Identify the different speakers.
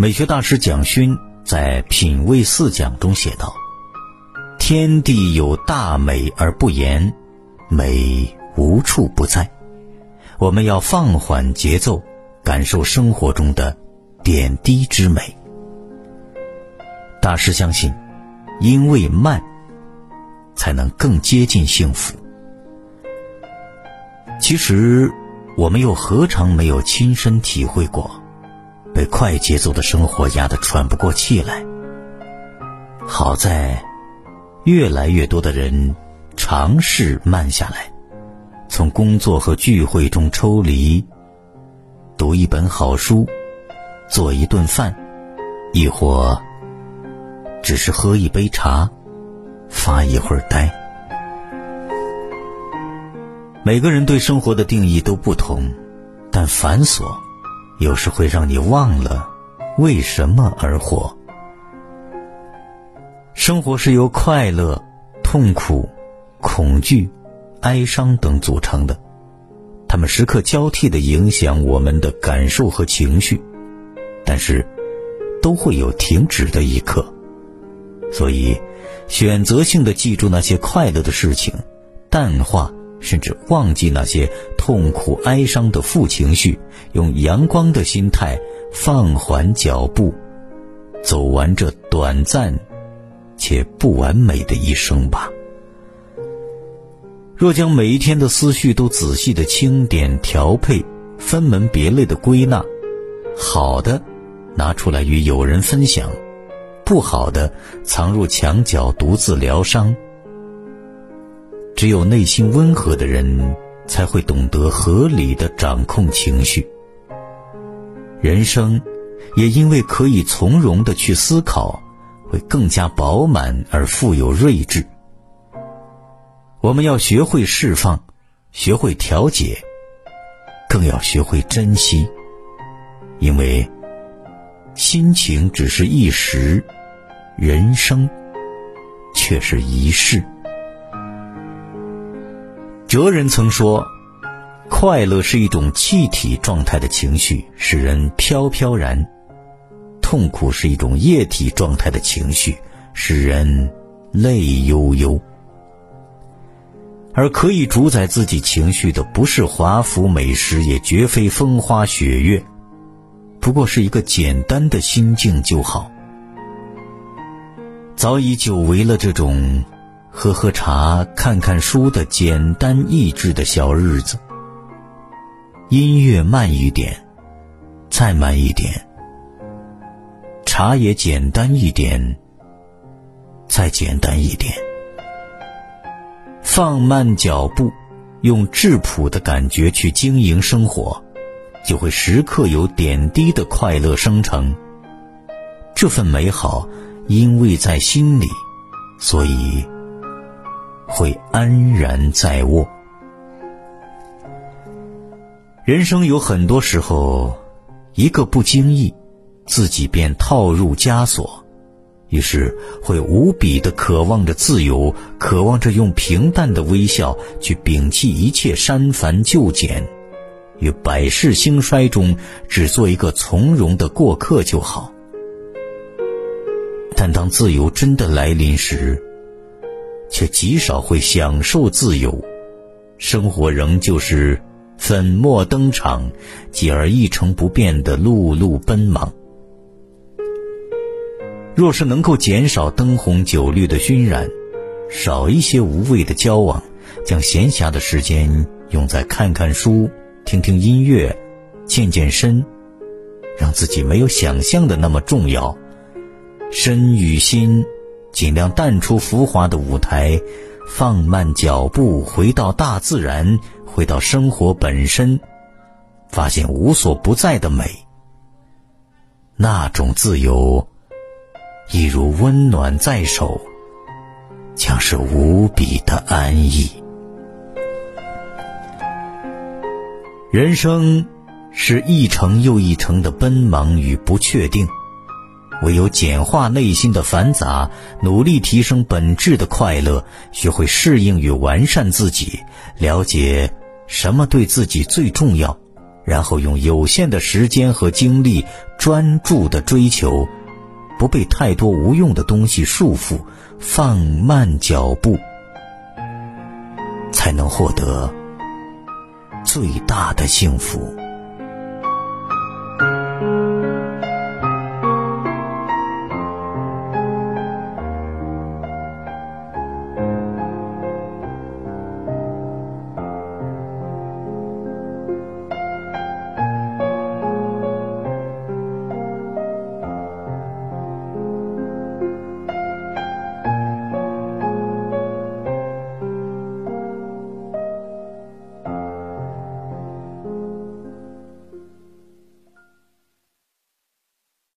Speaker 1: 美学大师蒋勋在《品味四讲》中写道：“天地有大美而不言，美无处不在。我们要放缓节奏，感受生活中的点滴之美。”大师相信，因为慢，才能更接近幸福。其实，我们又何尝没有亲身体会过？被快节奏的生活压得喘不过气来。好在，越来越多的人尝试慢下来，从工作和聚会中抽离，读一本好书，做一顿饭，亦或只是喝一杯茶，发一会儿呆。每个人对生活的定义都不同，但繁琐。有时会让你忘了为什么而活。生活是由快乐、痛苦、恐惧、哀伤等组成的，它们时刻交替的影响我们的感受和情绪，但是都会有停止的一刻。所以，选择性的记住那些快乐的事情，淡化。甚至忘记那些痛苦、哀伤的负情绪，用阳光的心态放缓脚步，走完这短暂且不完美的一生吧。若将每一天的思绪都仔细的清点、调配、分门别类的归纳，好的拿出来与友人分享，不好的藏入墙角独自疗伤。只有内心温和的人，才会懂得合理的掌控情绪。人生，也因为可以从容的去思考，会更加饱满而富有睿智。我们要学会释放，学会调节，更要学会珍惜，因为心情只是一时，人生却是一世。哲人曾说：“快乐是一种气体状态的情绪，使人飘飘然；痛苦是一种液体状态的情绪，使人泪悠悠。而可以主宰自己情绪的，不是华服美食，也绝非风花雪月，不过是一个简单的心境就好。早已久违了这种。”喝喝茶，看看书的简单意志的小日子。音乐慢一点，再慢一点；茶也简单一点，再简单一点。放慢脚步，用质朴的感觉去经营生活，就会时刻有点滴的快乐生成。这份美好，因为在心里，所以。会安然在握。人生有很多时候，一个不经意，自己便套入枷锁，于是会无比的渴望着自由，渴望着用平淡的微笑去摒弃一切删繁就简，于百世兴衰中只做一个从容的过客就好。但当自由真的来临时，却极少会享受自由，生活仍旧是粉墨登场，继而一成不变的碌碌奔忙。若是能够减少灯红酒绿的熏染，少一些无谓的交往，将闲暇的时间用在看看书、听听音乐、健健身，让自己没有想象的那么重要，身与心。尽量淡出浮华的舞台，放慢脚步，回到大自然，回到生活本身，发现无所不在的美。那种自由，一如温暖在手，将是无比的安逸。人生是一程又一程的奔忙与不确定。唯有简化内心的繁杂，努力提升本质的快乐，学会适应与完善自己，了解什么对自己最重要，然后用有限的时间和精力专注的追求，不被太多无用的东西束缚，放慢脚步，才能获得最大的幸福。